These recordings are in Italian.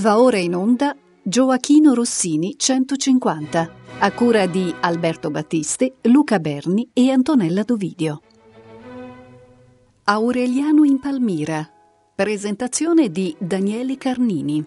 Va ora in onda Gioachino Rossini 150, a cura di Alberto Battisti, Luca Berni e Antonella Dovidio. Aureliano in Palmira. Presentazione di Daniele Carnini.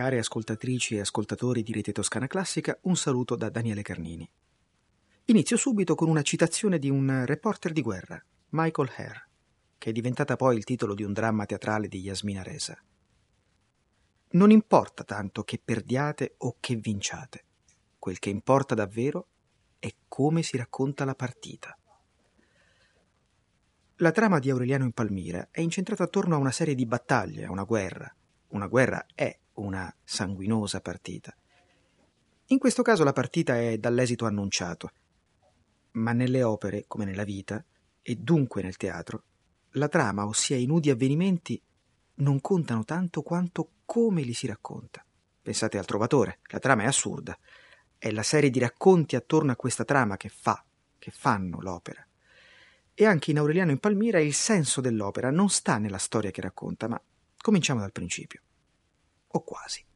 Care ascoltatrici e ascoltatori di Rete Toscana Classica, un saluto da Daniele Carnini. Inizio subito con una citazione di un reporter di guerra, Michael Hare, che è diventata poi il titolo di un dramma teatrale di Yasmina Reza. Non importa tanto che perdiate o che vinciate, quel che importa davvero è come si racconta la partita. La trama di Aureliano in Palmira è incentrata attorno a una serie di battaglie, a una guerra. Una guerra è una sanguinosa partita. In questo caso la partita è dall'esito annunciato, ma nelle opere, come nella vita, e dunque nel teatro, la trama, ossia i nudi avvenimenti, non contano tanto quanto come li si racconta. Pensate al Trovatore, la trama è assurda, è la serie di racconti attorno a questa trama che fa, che fanno l'opera. E anche in Aureliano in Palmira il senso dell'opera non sta nella storia che racconta, ma cominciamo dal principio o quasi.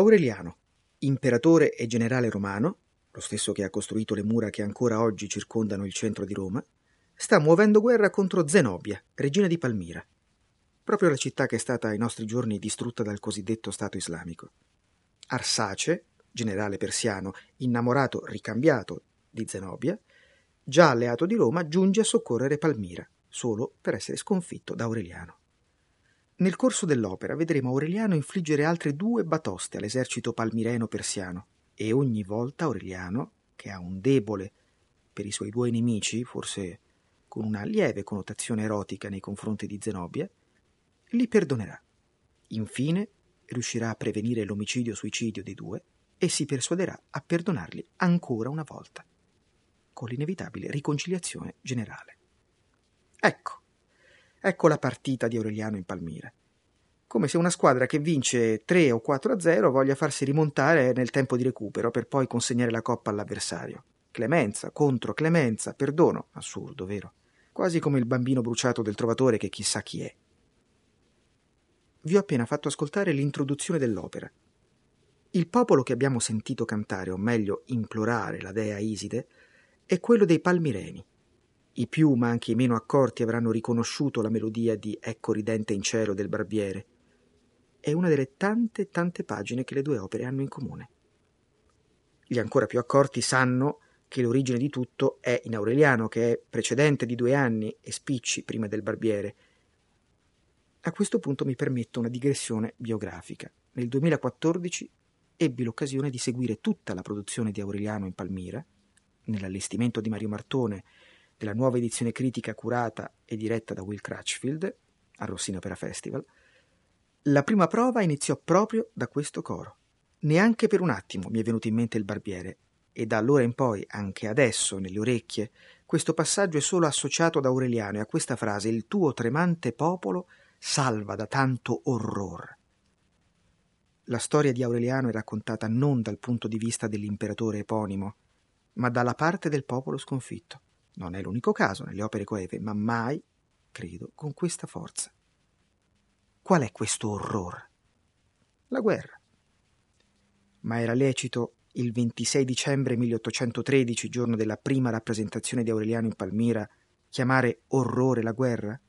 Aureliano, imperatore e generale romano, lo stesso che ha costruito le mura che ancora oggi circondano il centro di Roma, sta muovendo guerra contro Zenobia, regina di Palmira, proprio la città che è stata ai nostri giorni distrutta dal cosiddetto Stato islamico. Arsace, generale persiano, innamorato, ricambiato di Zenobia, già alleato di Roma, giunge a soccorrere Palmira, solo per essere sconfitto da Aureliano. Nel corso dell'opera vedremo Aureliano infliggere altre due batoste all'esercito palmireno persiano e ogni volta Aureliano, che ha un debole per i suoi due nemici, forse con una lieve connotazione erotica nei confronti di Zenobia, li perdonerà. Infine riuscirà a prevenire l'omicidio-suicidio dei due e si persuaderà a perdonarli ancora una volta, con l'inevitabile riconciliazione generale. Ecco, ecco la partita di Aureliano in Palmira. Come se una squadra che vince 3 o 4 a 0 voglia farsi rimontare nel tempo di recupero per poi consegnare la coppa all'avversario. Clemenza contro clemenza, perdono, assurdo, vero? Quasi come il bambino bruciato del trovatore che chissà chi è vi ho appena fatto ascoltare l'introduzione dell'opera. Il popolo che abbiamo sentito cantare, o meglio implorare la dea Iside, è quello dei Palmireni. I più, ma anche i meno accorti, avranno riconosciuto la melodia di Ecco ridente in cielo del Barbiere. È una delle tante, tante pagine che le due opere hanno in comune. Gli ancora più accorti sanno che l'origine di tutto è in Aureliano, che è precedente di due anni e spicci prima del Barbiere, a questo punto mi permetto una digressione biografica. Nel 2014 ebbi l'occasione di seguire tutta la produzione di Aureliano in Palmira, nell'allestimento di Mario Martone della nuova edizione critica curata e diretta da Will Crutchfield al Rossino Opera Festival. La prima prova iniziò proprio da questo coro. Neanche per un attimo mi è venuto in mente il barbiere, e da allora in poi, anche adesso, nelle orecchie, questo passaggio è solo associato ad Aureliano e a questa frase: Il tuo tremante popolo salva da tanto orror. La storia di Aureliano è raccontata non dal punto di vista dell'imperatore eponimo, ma dalla parte del popolo sconfitto. Non è l'unico caso nelle opere coeve, ma mai, credo, con questa forza. Qual è questo orrore? La guerra. Ma era lecito il 26 dicembre 1813, giorno della prima rappresentazione di Aureliano in Palmira, chiamare orrore la guerra?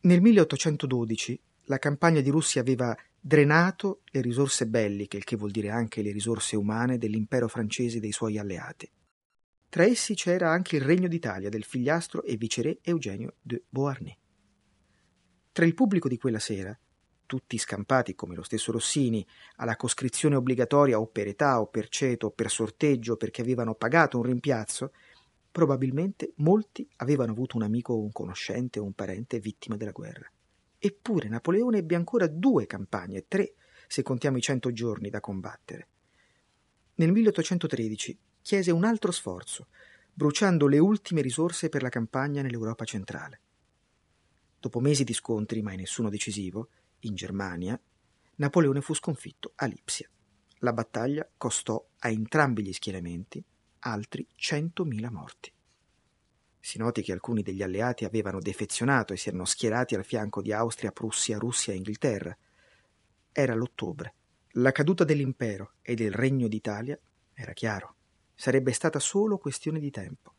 Nel 1812 la campagna di Russia aveva drenato le risorse belliche, il che vuol dire anche le risorse umane, dell'impero francese e dei suoi alleati. Tra essi c'era anche il Regno d'Italia del figliastro e viceré Eugenio de Beauharnais. Tra il pubblico di quella sera, tutti scampati come lo stesso Rossini alla coscrizione obbligatoria o per età o per ceto o per sorteggio perché avevano pagato un rimpiazzo, Probabilmente molti avevano avuto un amico o un conoscente o un parente vittima della guerra. Eppure Napoleone ebbe ancora due campagne, tre se contiamo i cento giorni da combattere. Nel 1813 chiese un altro sforzo, bruciando le ultime risorse per la campagna nell'Europa centrale. Dopo mesi di scontri, mai nessuno decisivo, in Germania, Napoleone fu sconfitto a Lipsia. La battaglia costò a entrambi gli schieramenti altri 100.000 morti. Si noti che alcuni degli alleati avevano defezionato e si erano schierati al fianco di Austria, Prussia, Russia e Inghilterra. Era l'ottobre. La caduta dell'impero e del regno d'Italia era chiaro. Sarebbe stata solo questione di tempo.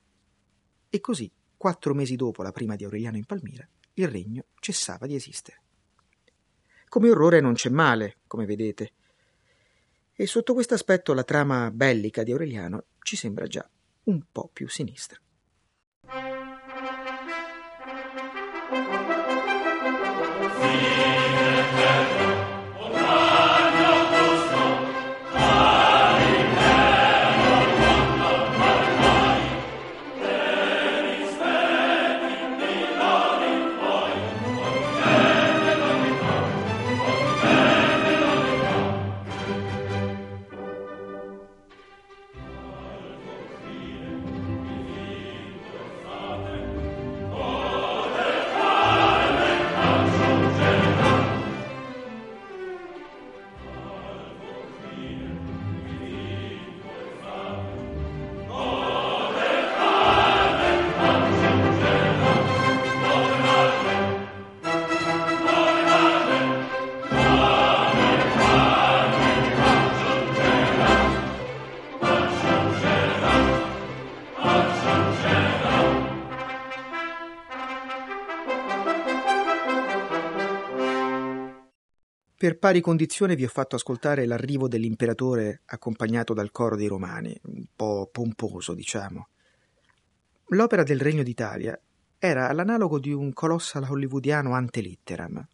E così, quattro mesi dopo la prima di Aureliano in Palmira, il regno cessava di esistere. Come orrore non c'è male, come vedete, e sotto questo aspetto la trama bellica di Aureliano ci sembra già un po' più sinistra. Per pari condizione vi ho fatto ascoltare l'arrivo dell'imperatore accompagnato dal coro dei romani, un po' pomposo, diciamo. L'opera del Regno d'Italia era all'analogo di un colossal hollywoodiano ante litteram.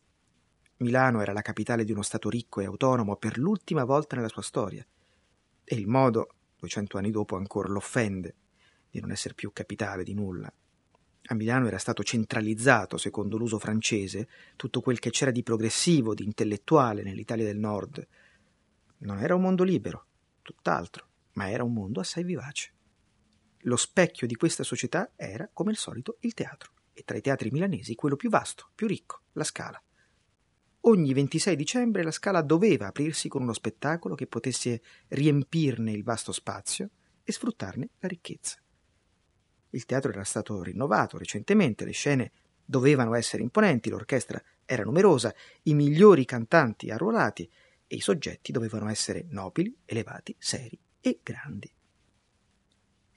Milano era la capitale di uno Stato ricco e autonomo per l'ultima volta nella sua storia, e il modo, duecento anni dopo, ancora l'offende di non essere più capitale di nulla. A Milano era stato centralizzato, secondo l'uso francese, tutto quel che c'era di progressivo, di intellettuale nell'Italia del Nord. Non era un mondo libero, tutt'altro, ma era un mondo assai vivace. Lo specchio di questa società era, come al solito, il teatro, e tra i teatri milanesi quello più vasto, più ricco, la Scala. Ogni 26 dicembre la Scala doveva aprirsi con uno spettacolo che potesse riempirne il vasto spazio e sfruttarne la ricchezza. Il teatro era stato rinnovato recentemente, le scene dovevano essere imponenti, l'orchestra era numerosa, i migliori cantanti arruolati e i soggetti dovevano essere nobili, elevati, seri e grandi.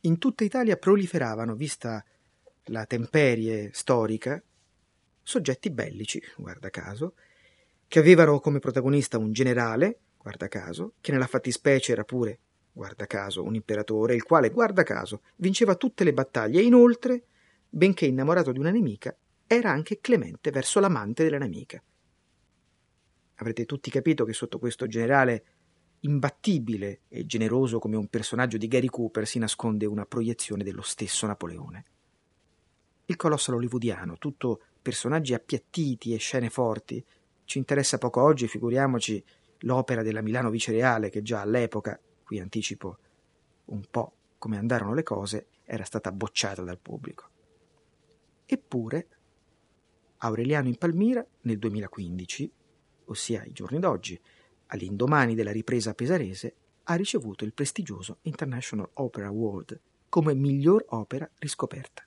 In tutta Italia proliferavano, vista la temperie storica, soggetti bellici, guarda caso, che avevano come protagonista un generale, guarda caso, che nella fattispecie era pure guarda caso, un imperatore, il quale, guarda caso, vinceva tutte le battaglie e inoltre, benché innamorato di una nemica, era anche clemente verso l'amante della nemica. Avrete tutti capito che sotto questo generale imbattibile e generoso come un personaggio di Gary Cooper si nasconde una proiezione dello stesso Napoleone. Il colosso hollywoodiano, tutto personaggi appiattiti e scene forti, ci interessa poco oggi, figuriamoci l'opera della Milano Vicereale che già all'epoca qui anticipo un po' come andarono le cose, era stata bocciata dal pubblico. Eppure Aureliano in Palmira nel 2015, ossia i giorni d'oggi, all'indomani della ripresa pesarese, ha ricevuto il prestigioso International Opera Award come miglior opera riscoperta.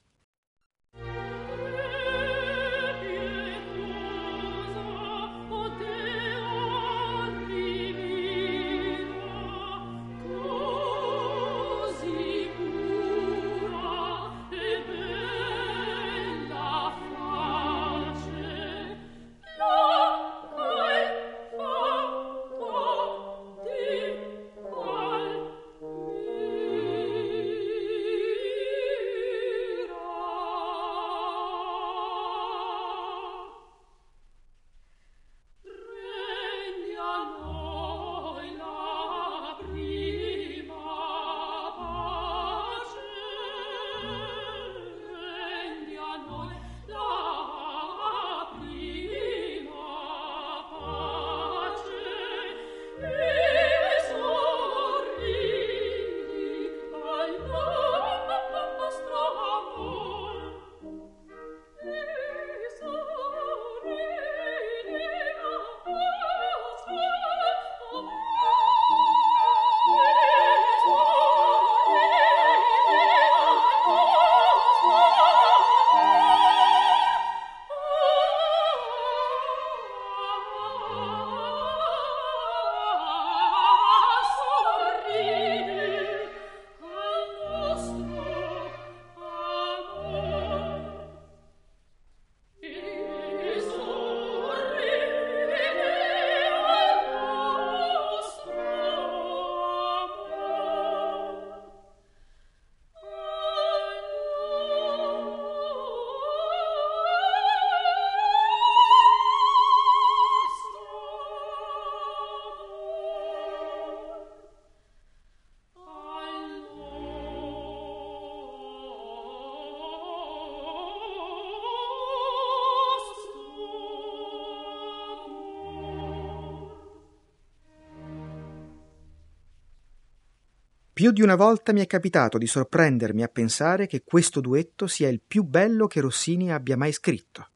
Più di una volta mi è capitato di sorprendermi a pensare che questo duetto sia il più bello che Rossini abbia mai scritto.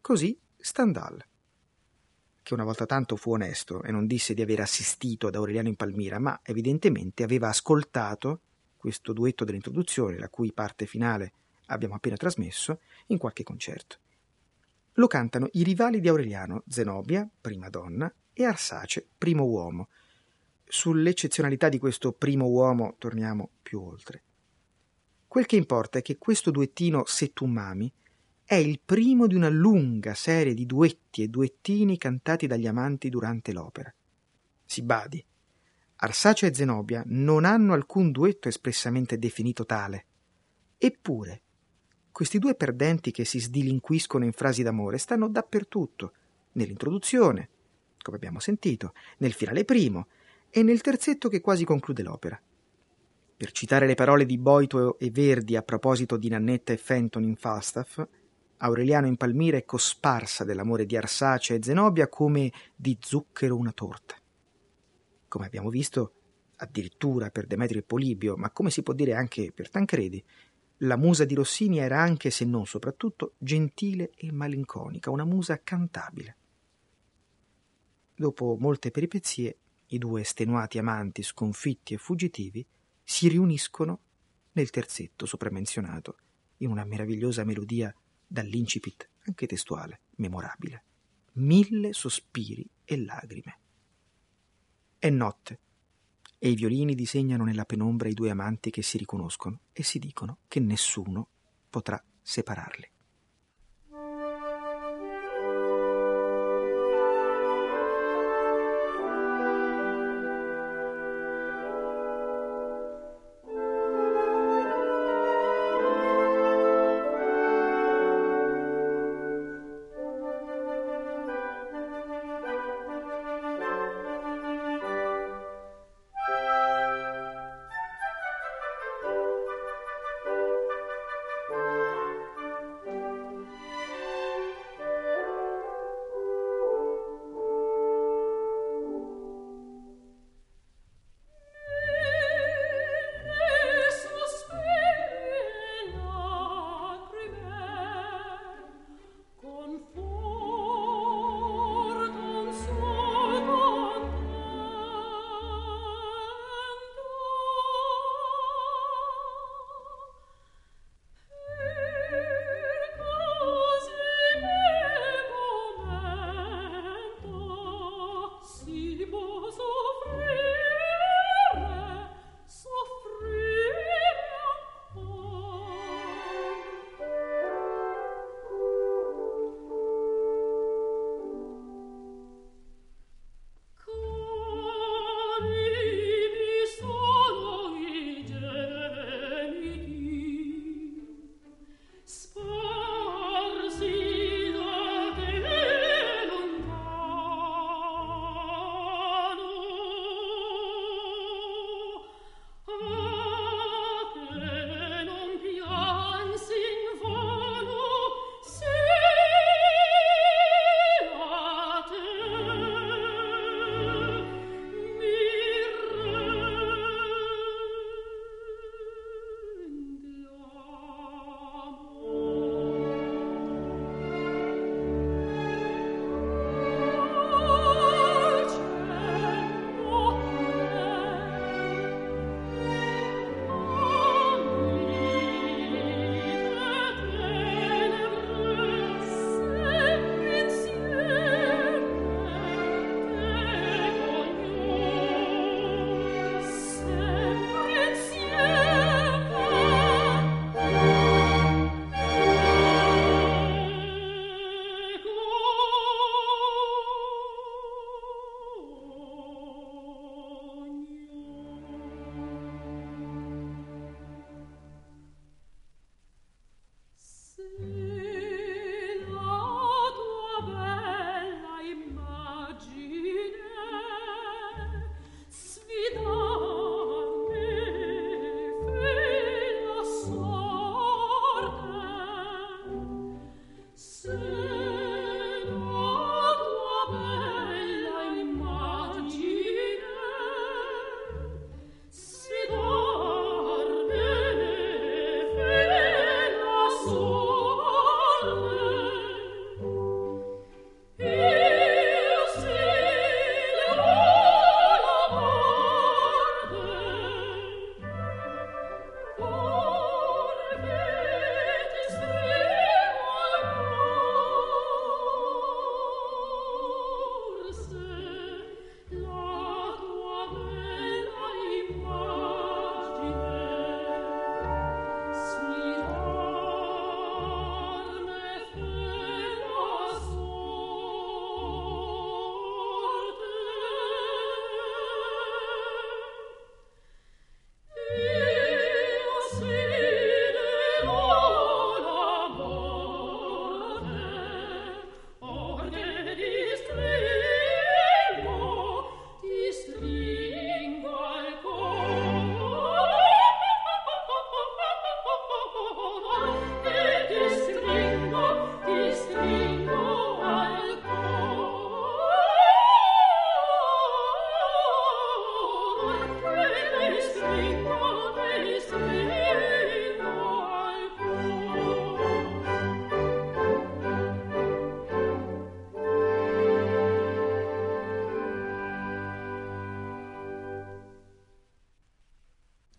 Così Stendhal, che una volta tanto fu onesto e non disse di aver assistito ad Aureliano in Palmira, ma evidentemente aveva ascoltato questo duetto dell'introduzione, la cui parte finale abbiamo appena trasmesso, in qualche concerto. Lo cantano i rivali di Aureliano, Zenobia, prima donna, e Arsace, primo uomo, sull'eccezionalità di questo primo uomo torniamo più oltre. Quel che importa è che questo duettino Settum Mami è il primo di una lunga serie di duetti e duettini cantati dagli amanti durante l'opera. Si badi, Arsace e Zenobia non hanno alcun duetto espressamente definito tale. Eppure, questi due perdenti che si sdilinquiscono in frasi d'amore stanno dappertutto, nell'introduzione, come abbiamo sentito, nel finale primo e nel terzetto che quasi conclude l'opera. Per citare le parole di Boito e Verdi a proposito di Nannetta e Fenton in Falstaff, Aureliano in Palmira è cosparsa dell'amore di Arsace e Zenobia come di zucchero una torta. Come abbiamo visto, addirittura per Demetrio e Polibio, ma come si può dire anche per Tancredi, la musa di Rossini era anche, se non soprattutto, gentile e malinconica, una musa cantabile. Dopo molte peripezie, i due estenuati amanti, sconfitti e fuggitivi, si riuniscono nel terzetto sopramenzionato, in una meravigliosa melodia dall'incipit anche testuale, memorabile. Mille sospiri e lagrime. È notte e i violini disegnano nella penombra i due amanti che si riconoscono e si dicono che nessuno potrà separarli.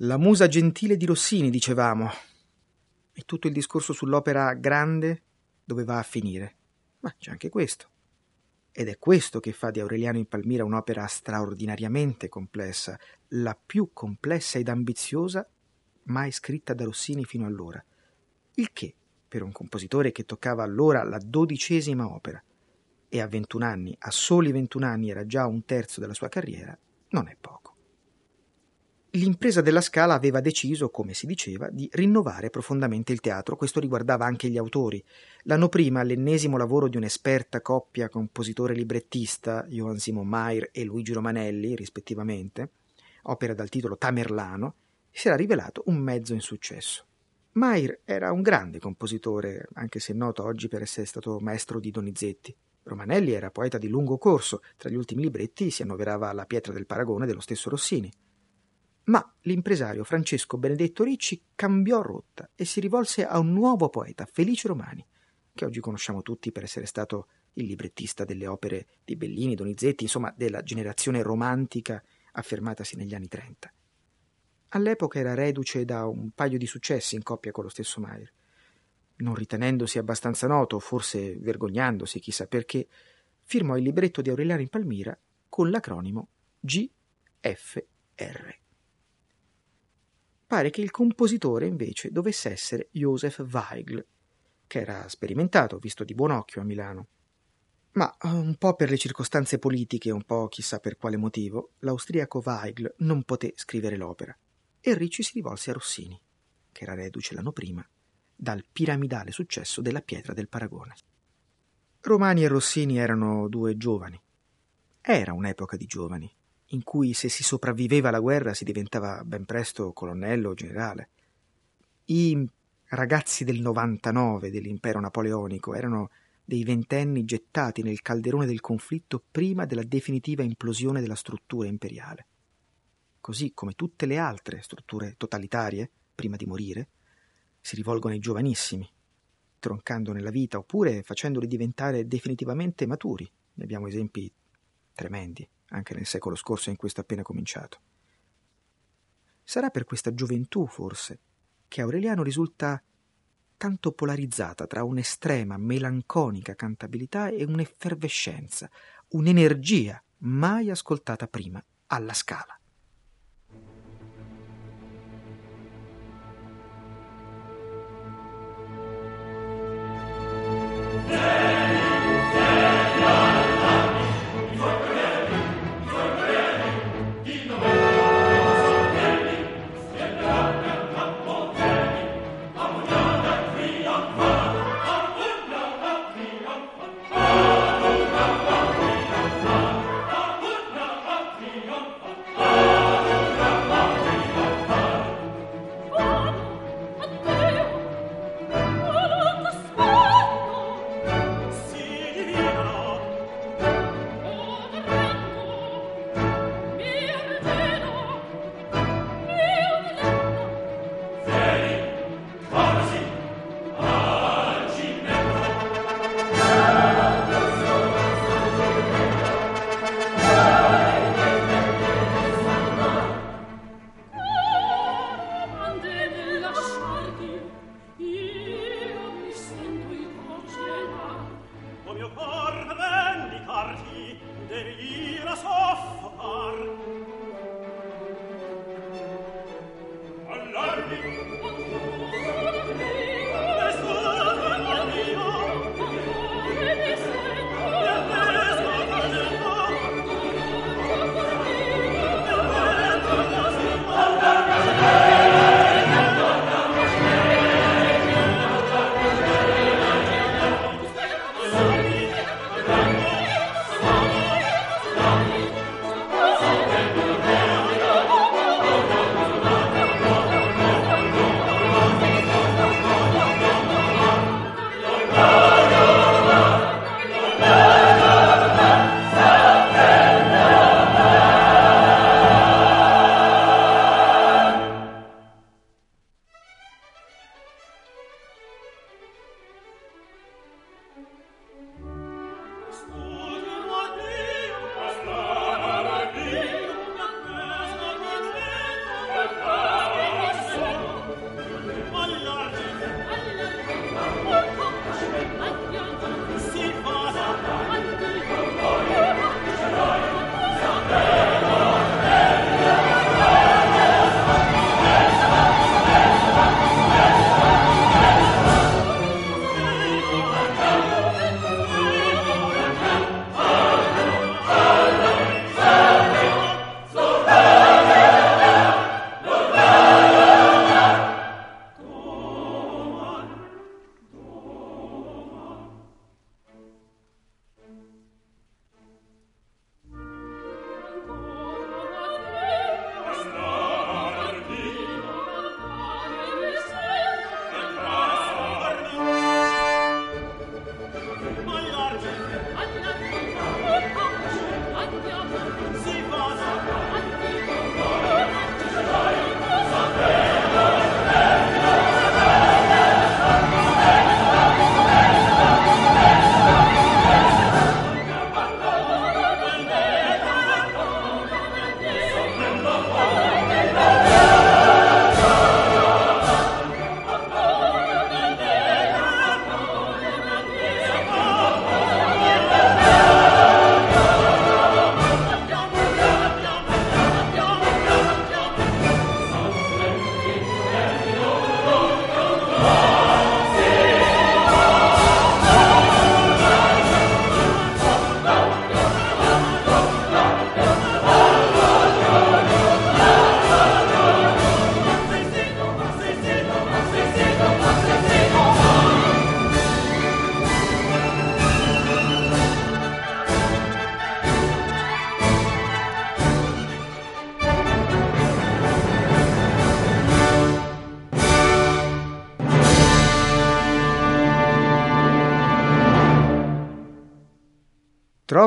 La musa gentile di Rossini, dicevamo. E tutto il discorso sull'opera grande dove va a finire. Ma c'è anche questo. Ed è questo che fa di Aureliano in Palmira un'opera straordinariamente complessa, la più complessa ed ambiziosa mai scritta da Rossini fino allora. Il che, per un compositore che toccava allora la dodicesima opera, e a 21 anni, a soli 21 anni era già un terzo della sua carriera, non è poco. L'impresa della Scala aveva deciso, come si diceva, di rinnovare profondamente il teatro. Questo riguardava anche gli autori. L'anno prima, l'ennesimo lavoro di un'esperta coppia compositore-librettista, Johann Simon Mayer e Luigi Romanelli, rispettivamente, opera dal titolo Tamerlano, si era rivelato un mezzo insuccesso. Mayer era un grande compositore, anche se noto oggi per essere stato maestro di Donizetti. Romanelli era poeta di lungo corso, tra gli ultimi libretti si annoverava La pietra del paragone dello stesso Rossini. Ma l'impresario Francesco Benedetto Ricci cambiò rotta e si rivolse a un nuovo poeta, Felice Romani, che oggi conosciamo tutti per essere stato il librettista delle opere di Bellini, Donizetti, insomma della generazione romantica affermatasi negli anni Trenta. All'epoca era reduce da un paio di successi in coppia con lo stesso Maier. Non ritenendosi abbastanza noto, forse vergognandosi, chissà perché, firmò il libretto di Aureliano in Palmira con l'acronimo GFR. Pare che il compositore invece dovesse essere Joseph Weigl, che era sperimentato, visto di buon occhio a Milano. Ma eh, un po' per le circostanze politiche, un po' chissà per quale motivo, l'austriaco Weigl non poté scrivere l'opera e Ricci si rivolse a Rossini, che era reduce l'anno prima dal piramidale successo della pietra del paragone. Romani e Rossini erano due giovani. Era un'epoca di giovani, in cui se si sopravviveva alla guerra si diventava ben presto colonnello o generale. I ragazzi del 99 dell'impero napoleonico erano dei ventenni gettati nel calderone del conflitto prima della definitiva implosione della struttura imperiale. Così come tutte le altre strutture totalitarie, prima di morire, si rivolgono ai giovanissimi, troncando nella vita oppure facendoli diventare definitivamente maturi. Ne abbiamo esempi tremendi anche nel secolo scorso in cui sta appena cominciato. Sarà per questa gioventù, forse, che Aureliano risulta tanto polarizzata tra un'estrema, melanconica cantabilità e un'effervescenza, un'energia mai ascoltata prima alla scala. Yeah!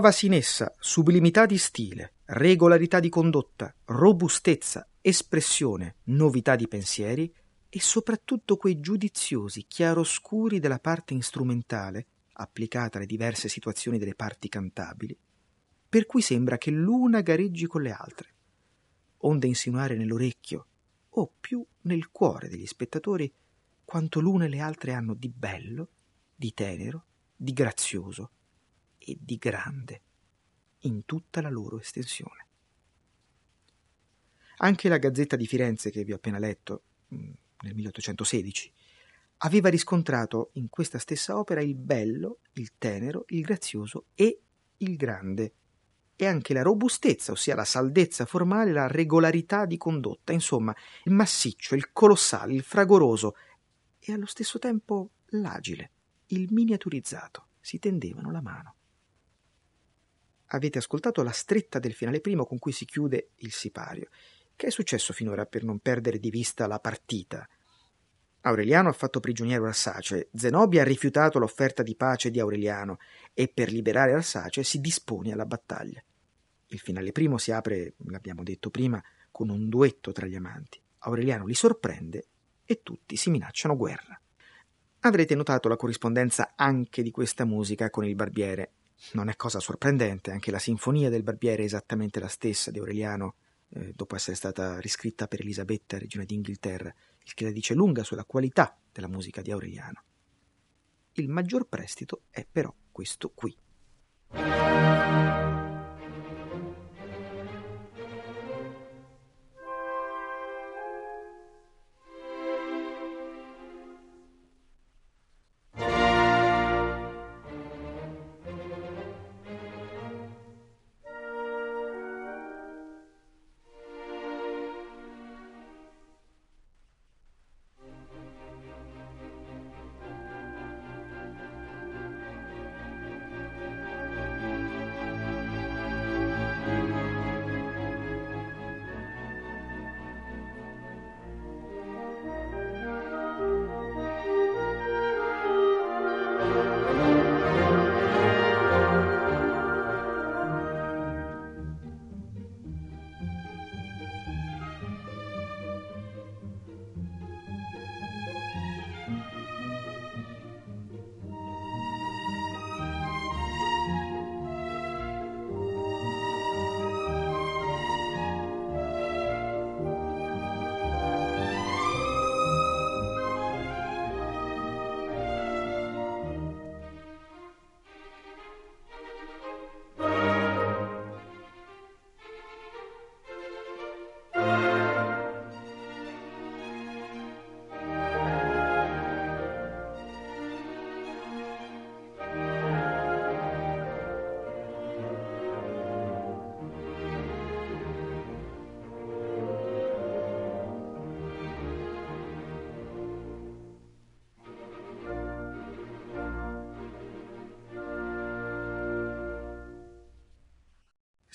Trovasi in essa sublimità di stile, regolarità di condotta, robustezza, espressione, novità di pensieri e soprattutto quei giudiziosi chiaroscuri della parte strumentale, applicata alle diverse situazioni delle parti cantabili, per cui sembra che l'una gareggi con le altre, onde insinuare nell'orecchio, o più nel cuore degli spettatori, quanto l'una e le altre hanno di bello, di tenero, di grazioso, e di grande in tutta la loro estensione. Anche la Gazzetta di Firenze, che vi ho appena letto, mm, nel 1816, aveva riscontrato in questa stessa opera il bello, il tenero, il grazioso e il grande, e anche la robustezza, ossia la saldezza formale, la regolarità di condotta, insomma, il massiccio, il colossale, il fragoroso e allo stesso tempo l'agile, il miniaturizzato, si tendevano la mano avete ascoltato la stretta del finale primo con cui si chiude il sipario. Che è successo finora per non perdere di vista la partita? Aureliano ha fatto prigioniero Arsace, Zenobia ha rifiutato l'offerta di pace di Aureliano e per liberare Arsace si dispone alla battaglia. Il finale primo si apre, l'abbiamo detto prima, con un duetto tra gli amanti. Aureliano li sorprende e tutti si minacciano guerra. Avrete notato la corrispondenza anche di questa musica con il barbiere non è cosa sorprendente, anche la sinfonia del Barbiere è esattamente la stessa di Aureliano, eh, dopo essere stata riscritta per Elisabetta, regina d'Inghilterra, il che la dice lunga sulla qualità della musica di Aureliano. Il maggior prestito è però questo qui.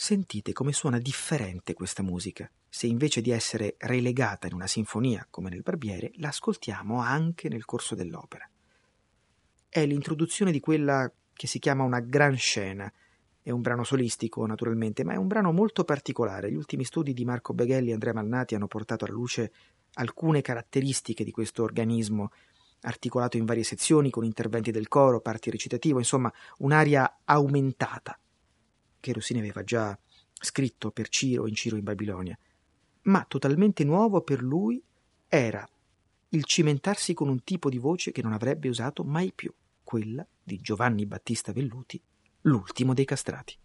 Sentite come suona differente questa musica, se invece di essere relegata in una sinfonia come nel Barbiere, la ascoltiamo anche nel corso dell'opera. È l'introduzione di quella che si chiama una gran scena. È un brano solistico, naturalmente, ma è un brano molto particolare. Gli ultimi studi di Marco Beghelli e Andrea Malnati hanno portato alla luce alcune caratteristiche di questo organismo, articolato in varie sezioni con interventi del coro, parti recitative, insomma, un'aria aumentata che Rossini aveva già scritto per Ciro in Ciro in Babilonia, ma totalmente nuovo per lui era il cimentarsi con un tipo di voce che non avrebbe usato mai più, quella di Giovanni Battista Velluti, l'ultimo dei castrati.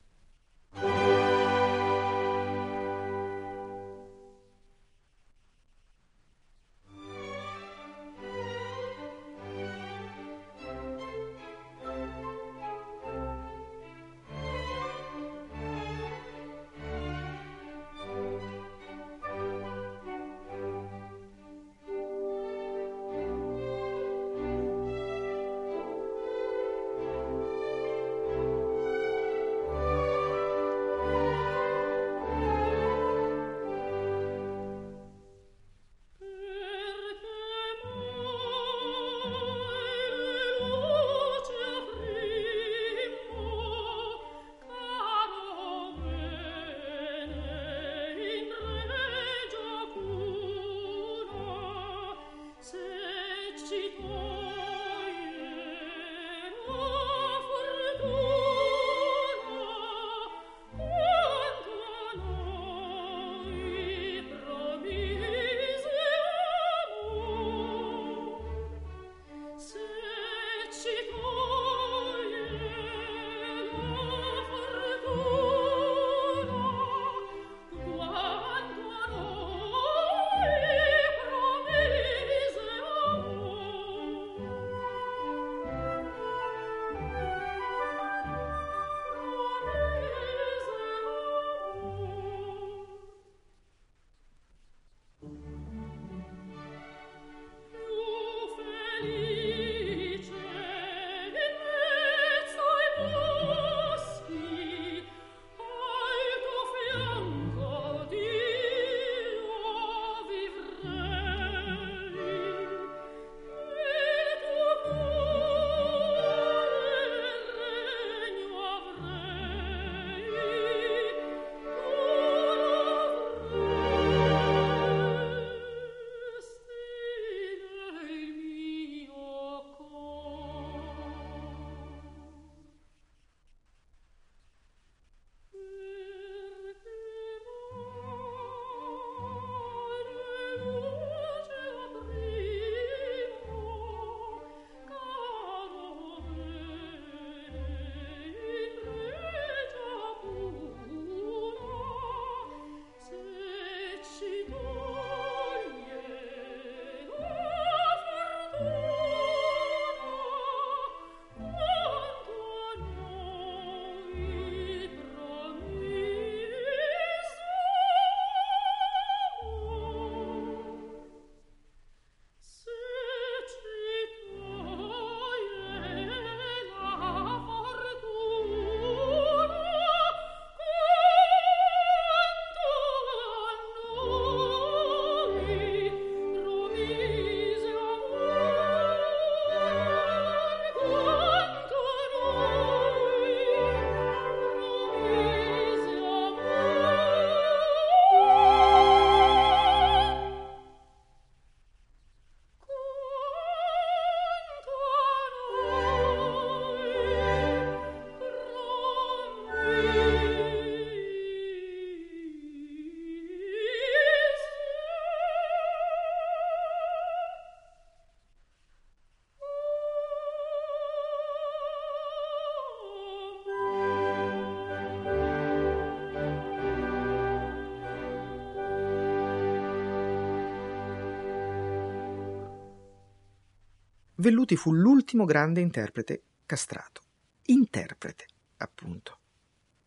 Velluti fu l'ultimo grande interprete castrato. Interprete, appunto.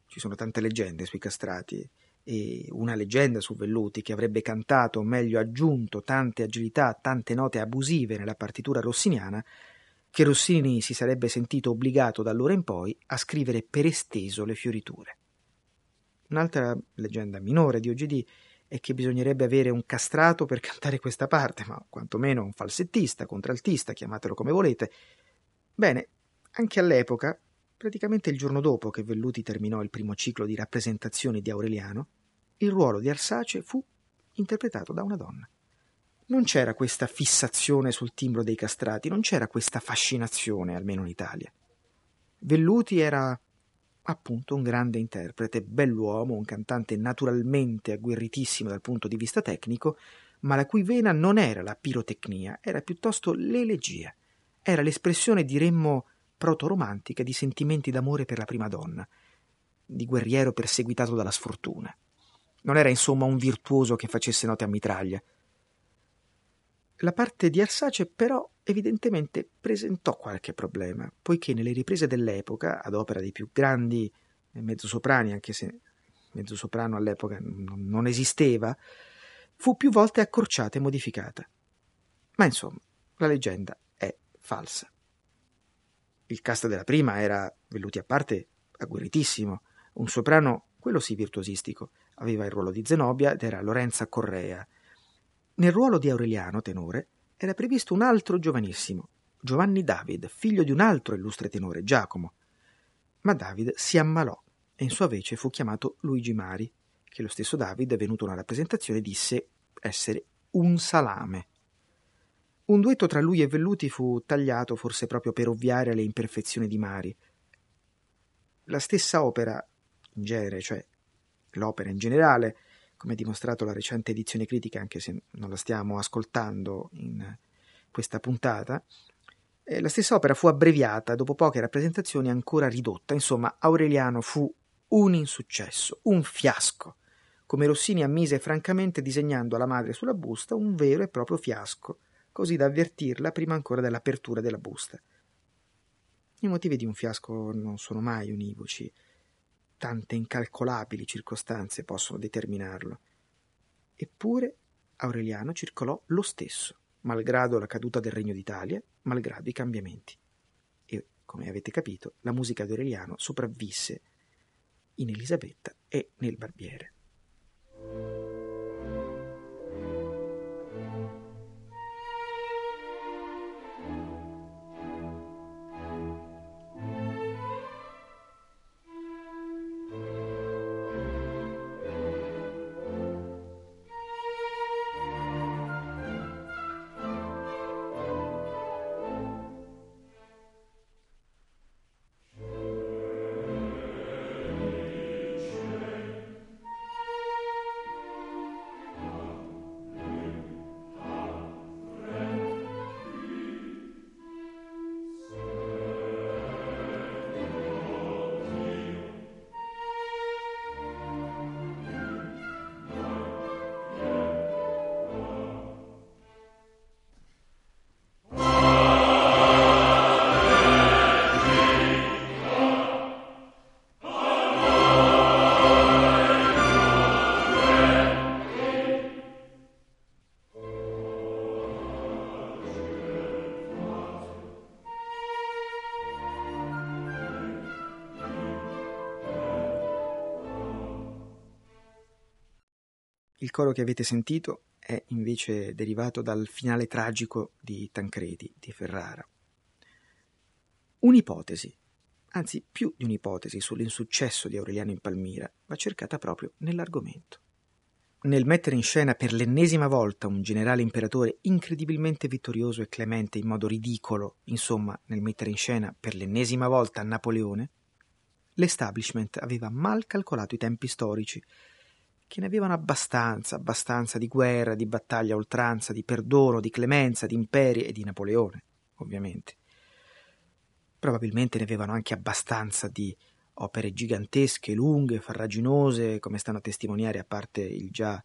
Ci sono tante leggende sui castrati e una leggenda su Velluti che avrebbe cantato, o meglio aggiunto, tante agilità, tante note abusive nella partitura rossiniana, che Rossini si sarebbe sentito obbligato da allora in poi a scrivere per esteso le fioriture. Un'altra leggenda minore di OGD è che bisognerebbe avere un castrato per cantare questa parte, ma quantomeno un falsettista, contraltista, chiamatelo come volete. Bene, anche all'epoca, praticamente il giorno dopo che Velluti terminò il primo ciclo di rappresentazioni di Aureliano, il ruolo di Arsace fu interpretato da una donna. Non c'era questa fissazione sul timbro dei castrati, non c'era questa fascinazione, almeno in Italia. Velluti era appunto un grande interprete, bell'uomo, un cantante naturalmente agguerritissimo dal punto di vista tecnico, ma la cui vena non era la pirotecnia, era piuttosto l'elegia. Era l'espressione, diremmo, proto-romantica di sentimenti d'amore per la prima donna, di guerriero perseguitato dalla sfortuna. Non era insomma un virtuoso che facesse note a mitraglia. La parte di Arsace però evidentemente presentò qualche problema, poiché nelle riprese dell'epoca, ad opera dei più grandi mezzosoprani, anche se mezzosoprano all'epoca non esisteva, fu più volte accorciata e modificata. Ma insomma, la leggenda è falsa. Il cast della prima era, velluti a parte, agguerritissimo, un soprano, quello sì virtuosistico, aveva il ruolo di Zenobia ed era Lorenza Correa. Nel ruolo di Aureliano, tenore, era previsto un altro giovanissimo, Giovanni David, figlio di un altro illustre tenore, Giacomo. Ma David si ammalò e in sua vece fu chiamato Luigi Mari, che lo stesso David, venuto a una rappresentazione, disse essere un salame. Un duetto tra lui e Velluti fu tagliato forse proprio per ovviare alle imperfezioni di Mari. La stessa opera, in genere, cioè l'opera in generale, come dimostrato la recente edizione critica, anche se non la stiamo ascoltando in questa puntata, Eh, la stessa opera fu abbreviata, dopo poche rappresentazioni ancora ridotta. Insomma, Aureliano fu un insuccesso, un fiasco, come Rossini ammise francamente disegnando alla madre sulla busta un vero e proprio fiasco, così da avvertirla prima ancora dell'apertura della busta. I motivi di un fiasco non sono mai univoci, tante incalcolabili circostanze possono determinarlo. Eppure Aureliano circolò lo stesso, malgrado la caduta del Regno d'Italia, malgrado i cambiamenti. E, come avete capito, la musica di Aureliano sopravvisse in Elisabetta e nel Barbiere. Il coro che avete sentito è invece derivato dal finale tragico di Tancredi di Ferrara. Un'ipotesi, anzi più di un'ipotesi sull'insuccesso di Aureliano in Palmira va cercata proprio nell'argomento. Nel mettere in scena per l'ennesima volta un generale imperatore incredibilmente vittorioso e clemente in modo ridicolo, insomma, nel mettere in scena per l'ennesima volta Napoleone, l'establishment aveva mal calcolato i tempi storici che ne avevano abbastanza, abbastanza di guerra, di battaglia a oltranza, di perdono, di clemenza, di imperi e di Napoleone, ovviamente. Probabilmente ne avevano anche abbastanza di opere gigantesche, lunghe, farraginose, come stanno a testimoniare a parte il già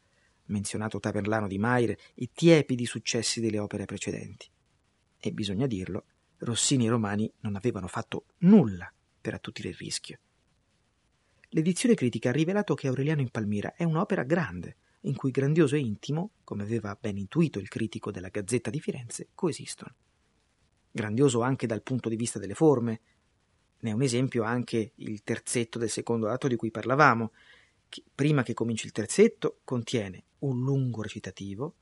menzionato Taverlano di Maire, i tiepidi successi delle opere precedenti. E bisogna dirlo, Rossini e Romani non avevano fatto nulla per attutire il rischio. L'edizione critica ha rivelato che Aureliano in Palmira è un'opera grande, in cui grandioso e intimo, come aveva ben intuito il critico della Gazzetta di Firenze, coesistono. Grandioso anche dal punto di vista delle forme. Ne è un esempio anche il terzetto del secondo atto di cui parlavamo, che prima che cominci il terzetto contiene un lungo recitativo,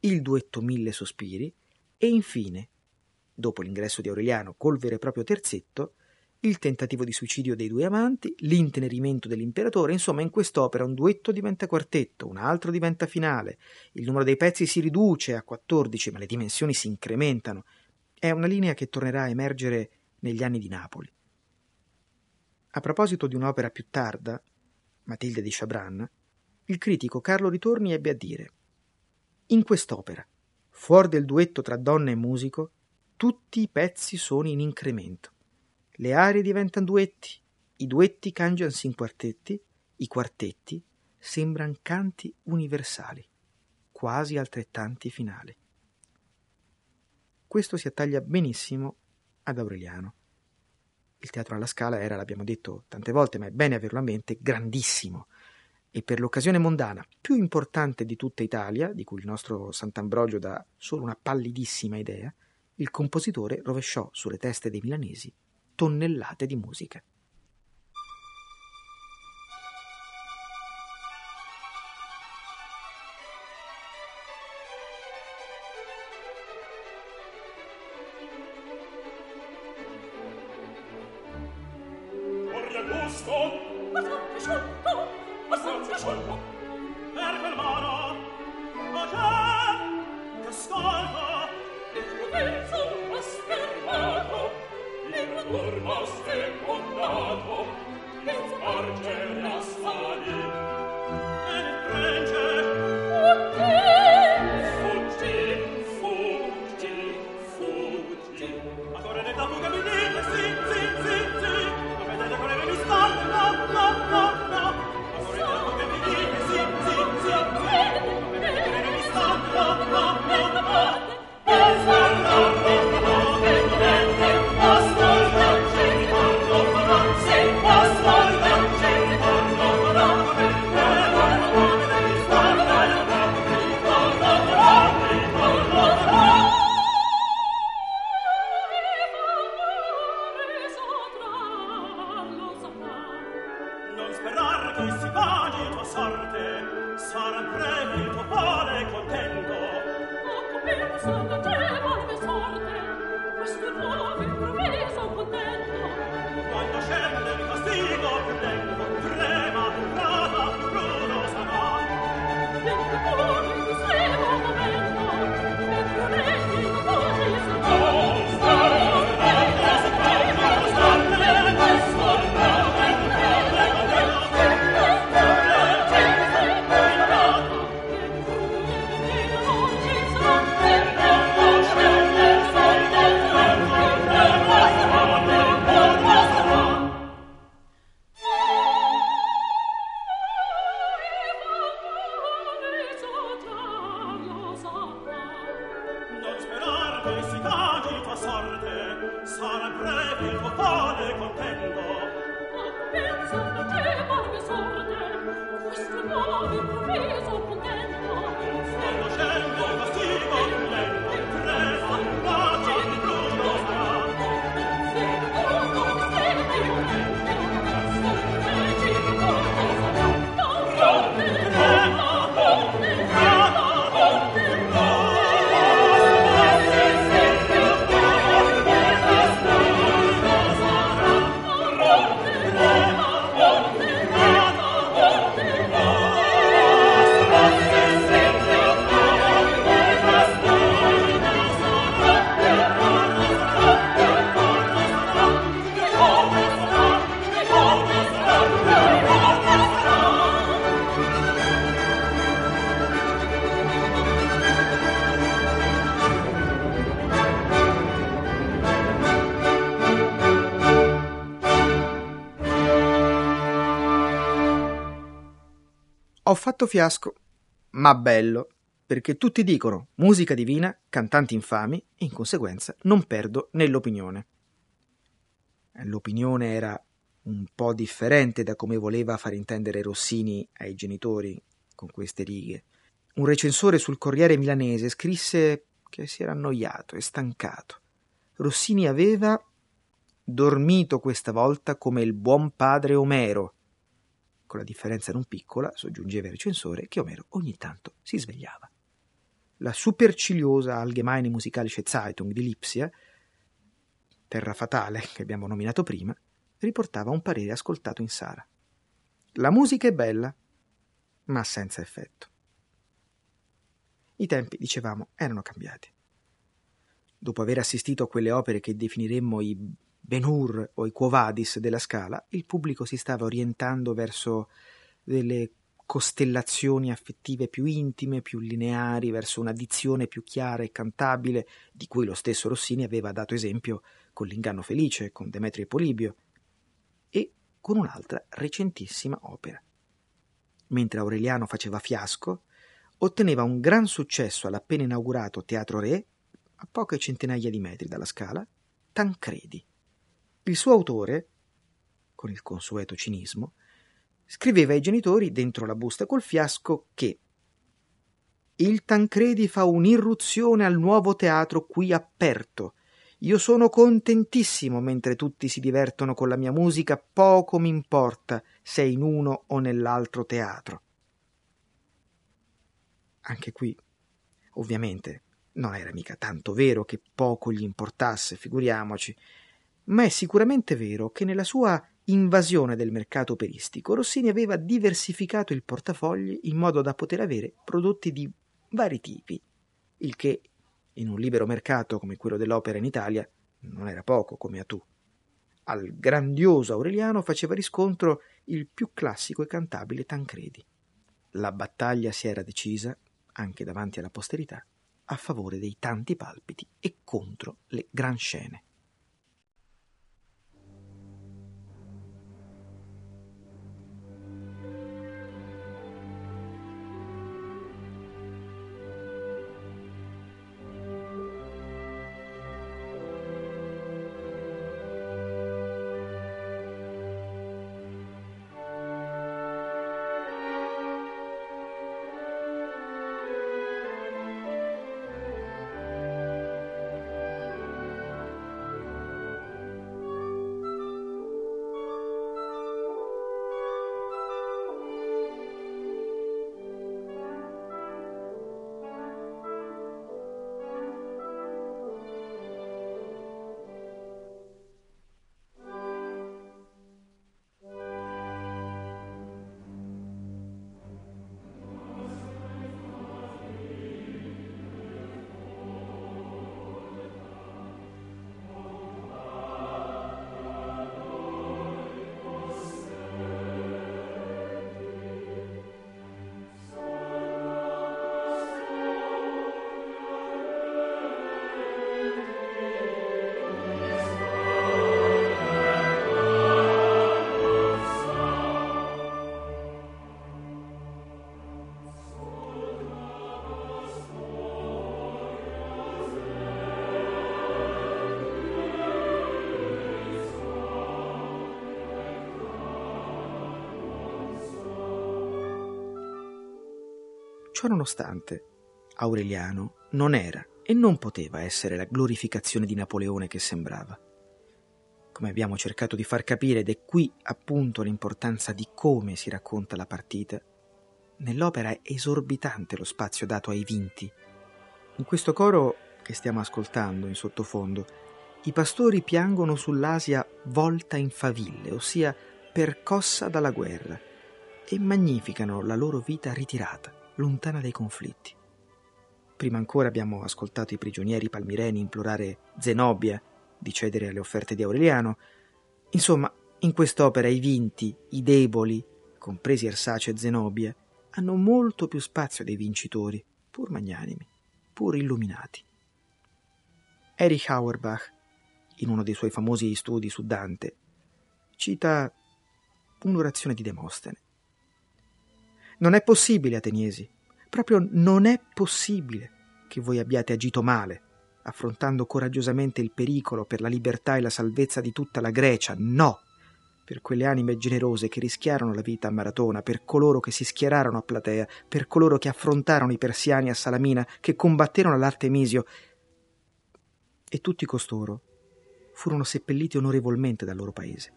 il duetto Mille sospiri e infine, dopo l'ingresso di Aureliano col vero e proprio terzetto, il tentativo di suicidio dei due amanti, l'intenerimento dell'imperatore, insomma in quest'opera un duetto diventa quartetto, un altro diventa finale, il numero dei pezzi si riduce a 14 ma le dimensioni si incrementano. È una linea che tornerà a emergere negli anni di Napoli. A proposito di un'opera più tarda, Matilde di Chabran, il critico Carlo Ritorni ebbe a dire In quest'opera, fuori del duetto tra donna e musico, tutti i pezzi sono in incremento le arie diventano duetti, i duetti cangiansi in quartetti, i quartetti sembrano canti universali, quasi altrettanti finali. Questo si attaglia benissimo ad Aureliano. Il teatro alla Scala era, l'abbiamo detto tante volte, ma è bene averlo a mente, grandissimo e per l'occasione mondana più importante di tutta Italia, di cui il nostro Sant'Ambrogio dà solo una pallidissima idea, il compositore rovesciò sulle teste dei milanesi tonnellate di musica. Ho fatto fiasco, ma bello, perché tutti dicono musica divina, cantanti infami, e in conseguenza non perdo nell'opinione. L'opinione era un po' differente da come voleva far intendere Rossini ai genitori con queste righe. Un recensore sul Corriere milanese scrisse che si era annoiato e stancato. Rossini aveva dormito questa volta come il buon padre Omero, con la differenza non piccola, soggiungeva il recensore, che Omero ogni tanto si svegliava. La superciliosa Allgemeine Musikalische Zeitung di Lipsia, terra fatale che abbiamo nominato prima, riportava un parere ascoltato in sala. La musica è bella, ma senza effetto. I tempi, dicevamo, erano cambiati. Dopo aver assistito a quelle opere che definiremmo i Ben-Hur o i Quo Vadis della Scala, il pubblico si stava orientando verso delle costellazioni affettive più intime, più lineari, verso una dizione più chiara e cantabile, di cui lo stesso Rossini aveva dato esempio con L'inganno felice, con Demetrio e Polibio, e con un'altra recentissima opera. Mentre Aureliano faceva fiasco, otteneva un gran successo all'appena inaugurato Teatro Re, a poche centinaia di metri dalla Scala, Tancredi il suo autore, con il consueto cinismo, scriveva ai genitori dentro la busta col fiasco che il Tancredi fa un'irruzione al nuovo teatro qui aperto. Io sono contentissimo mentre tutti si divertono con la mia musica, poco mi importa se è in uno o nell'altro teatro. Anche qui, ovviamente, non era mica tanto vero che poco gli importasse, figuriamoci, ma è sicuramente vero che nella sua invasione del mercato operistico Rossini aveva diversificato il portafogli in modo da poter avere prodotti di vari tipi, il che in un libero mercato come quello dell'opera in Italia non era poco come a tu. Al grandioso Aureliano faceva riscontro il più classico e cantabile Tancredi. La battaglia si era decisa, anche davanti alla posterità, a favore dei tanti palpiti e contro le gran scene. Ciò nonostante, Aureliano non era e non poteva essere la glorificazione di Napoleone che sembrava. Come abbiamo cercato di far capire, ed è qui appunto l'importanza di come si racconta la partita, nell'opera è esorbitante lo spazio dato ai vinti. In questo coro che stiamo ascoltando in sottofondo, i pastori piangono sull'Asia volta in faville, ossia percossa dalla guerra, e magnificano la loro vita ritirata, lontana dai conflitti. Prima ancora abbiamo ascoltato i prigionieri palmireni implorare Zenobia di cedere alle offerte di Aureliano. Insomma, in quest'opera i vinti, i deboli, compresi Ersace e Zenobia, hanno molto più spazio dei vincitori, pur magnanimi, pur illuminati. Erich Auerbach, in uno dei suoi famosi studi su Dante, cita un'orazione di Demostene. Non è possibile, Ateniesi, proprio non è possibile che voi abbiate agito male, affrontando coraggiosamente il pericolo per la libertà e la salvezza di tutta la Grecia. No! Per quelle anime generose che rischiarono la vita a Maratona, per coloro che si schierarono a Platea, per coloro che affrontarono i persiani a Salamina, che combatterono all'Artemisio. E tutti costoro furono seppelliti onorevolmente dal loro paese,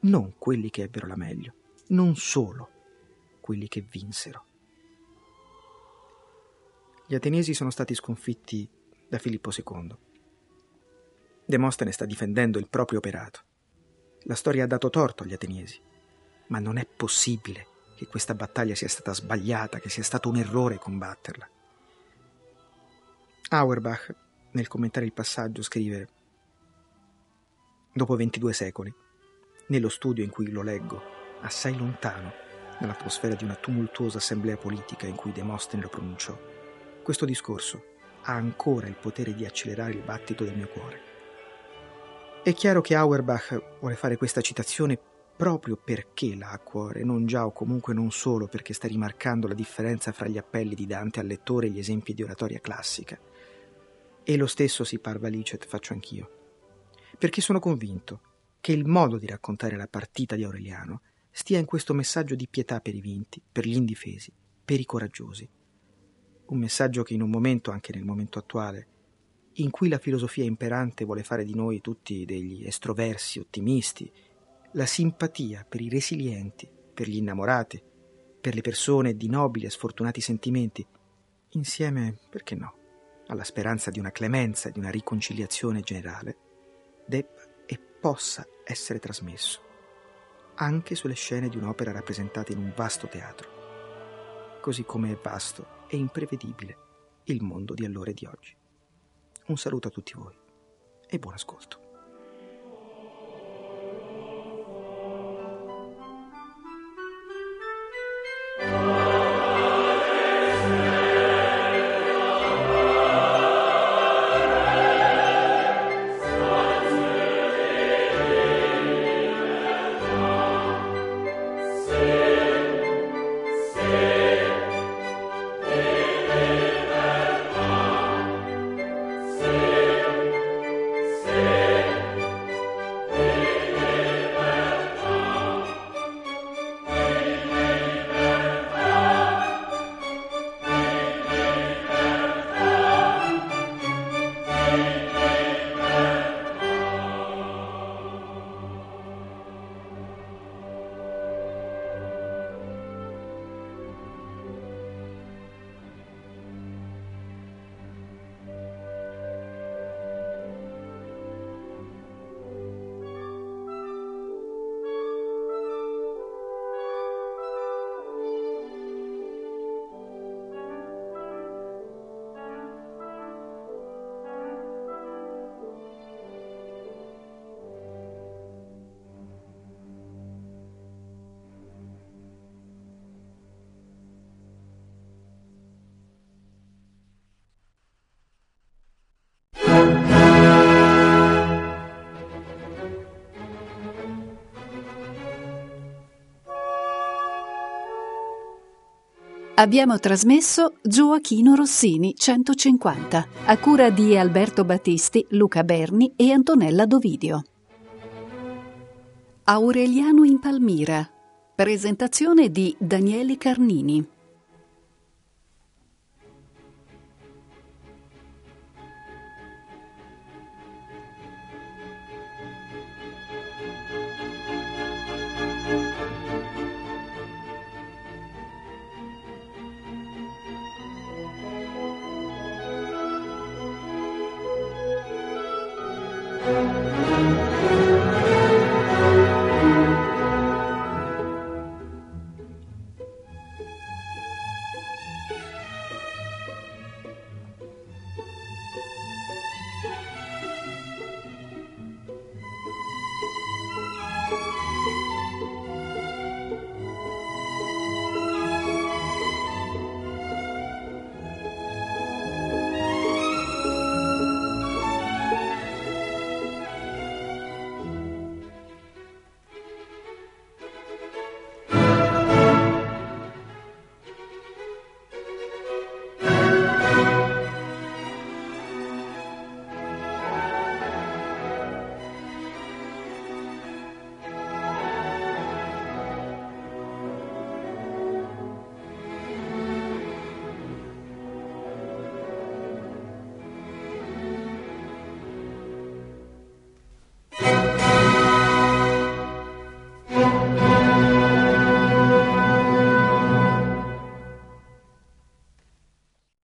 non quelli che ebbero la meglio, non solo quelli che vinsero. Gli ateniesi sono stati sconfitti da Filippo II. Demostene sta difendendo il proprio operato. La storia ha dato torto agli ateniesi, ma non è possibile che questa battaglia sia stata sbagliata, che sia stato un errore combatterla. Auerbach, nel commentare il passaggio, scrive Dopo 22 secoli, nello studio in cui lo leggo, assai lontano, nell'atmosfera di una tumultuosa assemblea politica in cui Demostene lo pronunciò, questo discorso ha ancora il potere di accelerare il battito del mio cuore. È chiaro che Auerbach vuole fare questa citazione proprio perché l'ha a cuore, non già o comunque non solo perché sta rimarcando la differenza fra gli appelli di Dante al lettore e gli esempi di oratoria classica. E lo stesso si parva licet faccio anch'io. Perché sono convinto che il modo di raccontare la partita di Aureliano stia in questo messaggio di pietà per i vinti, per gli indifesi, per i coraggiosi. Un messaggio che in un momento, anche nel momento attuale, in cui la filosofia imperante vuole fare di noi tutti degli estroversi ottimisti, la simpatia per i resilienti, per gli innamorati, per le persone di nobili e sfortunati sentimenti, insieme, perché no, alla speranza di una clemenza e di una riconciliazione generale, debba e possa essere trasmesso, anche sulle scene di un'opera rappresentata in un vasto teatro, così come è vasto e imprevedibile il mondo di allora e di oggi. Un saluto a tutti voi e buon ascolto. Abbiamo trasmesso Gioachino Rossini 150, a cura di Alberto Battisti, Luca Berni e Antonella Dovidio. Aureliano in Palmira. Presentazione di Daniele Carnini.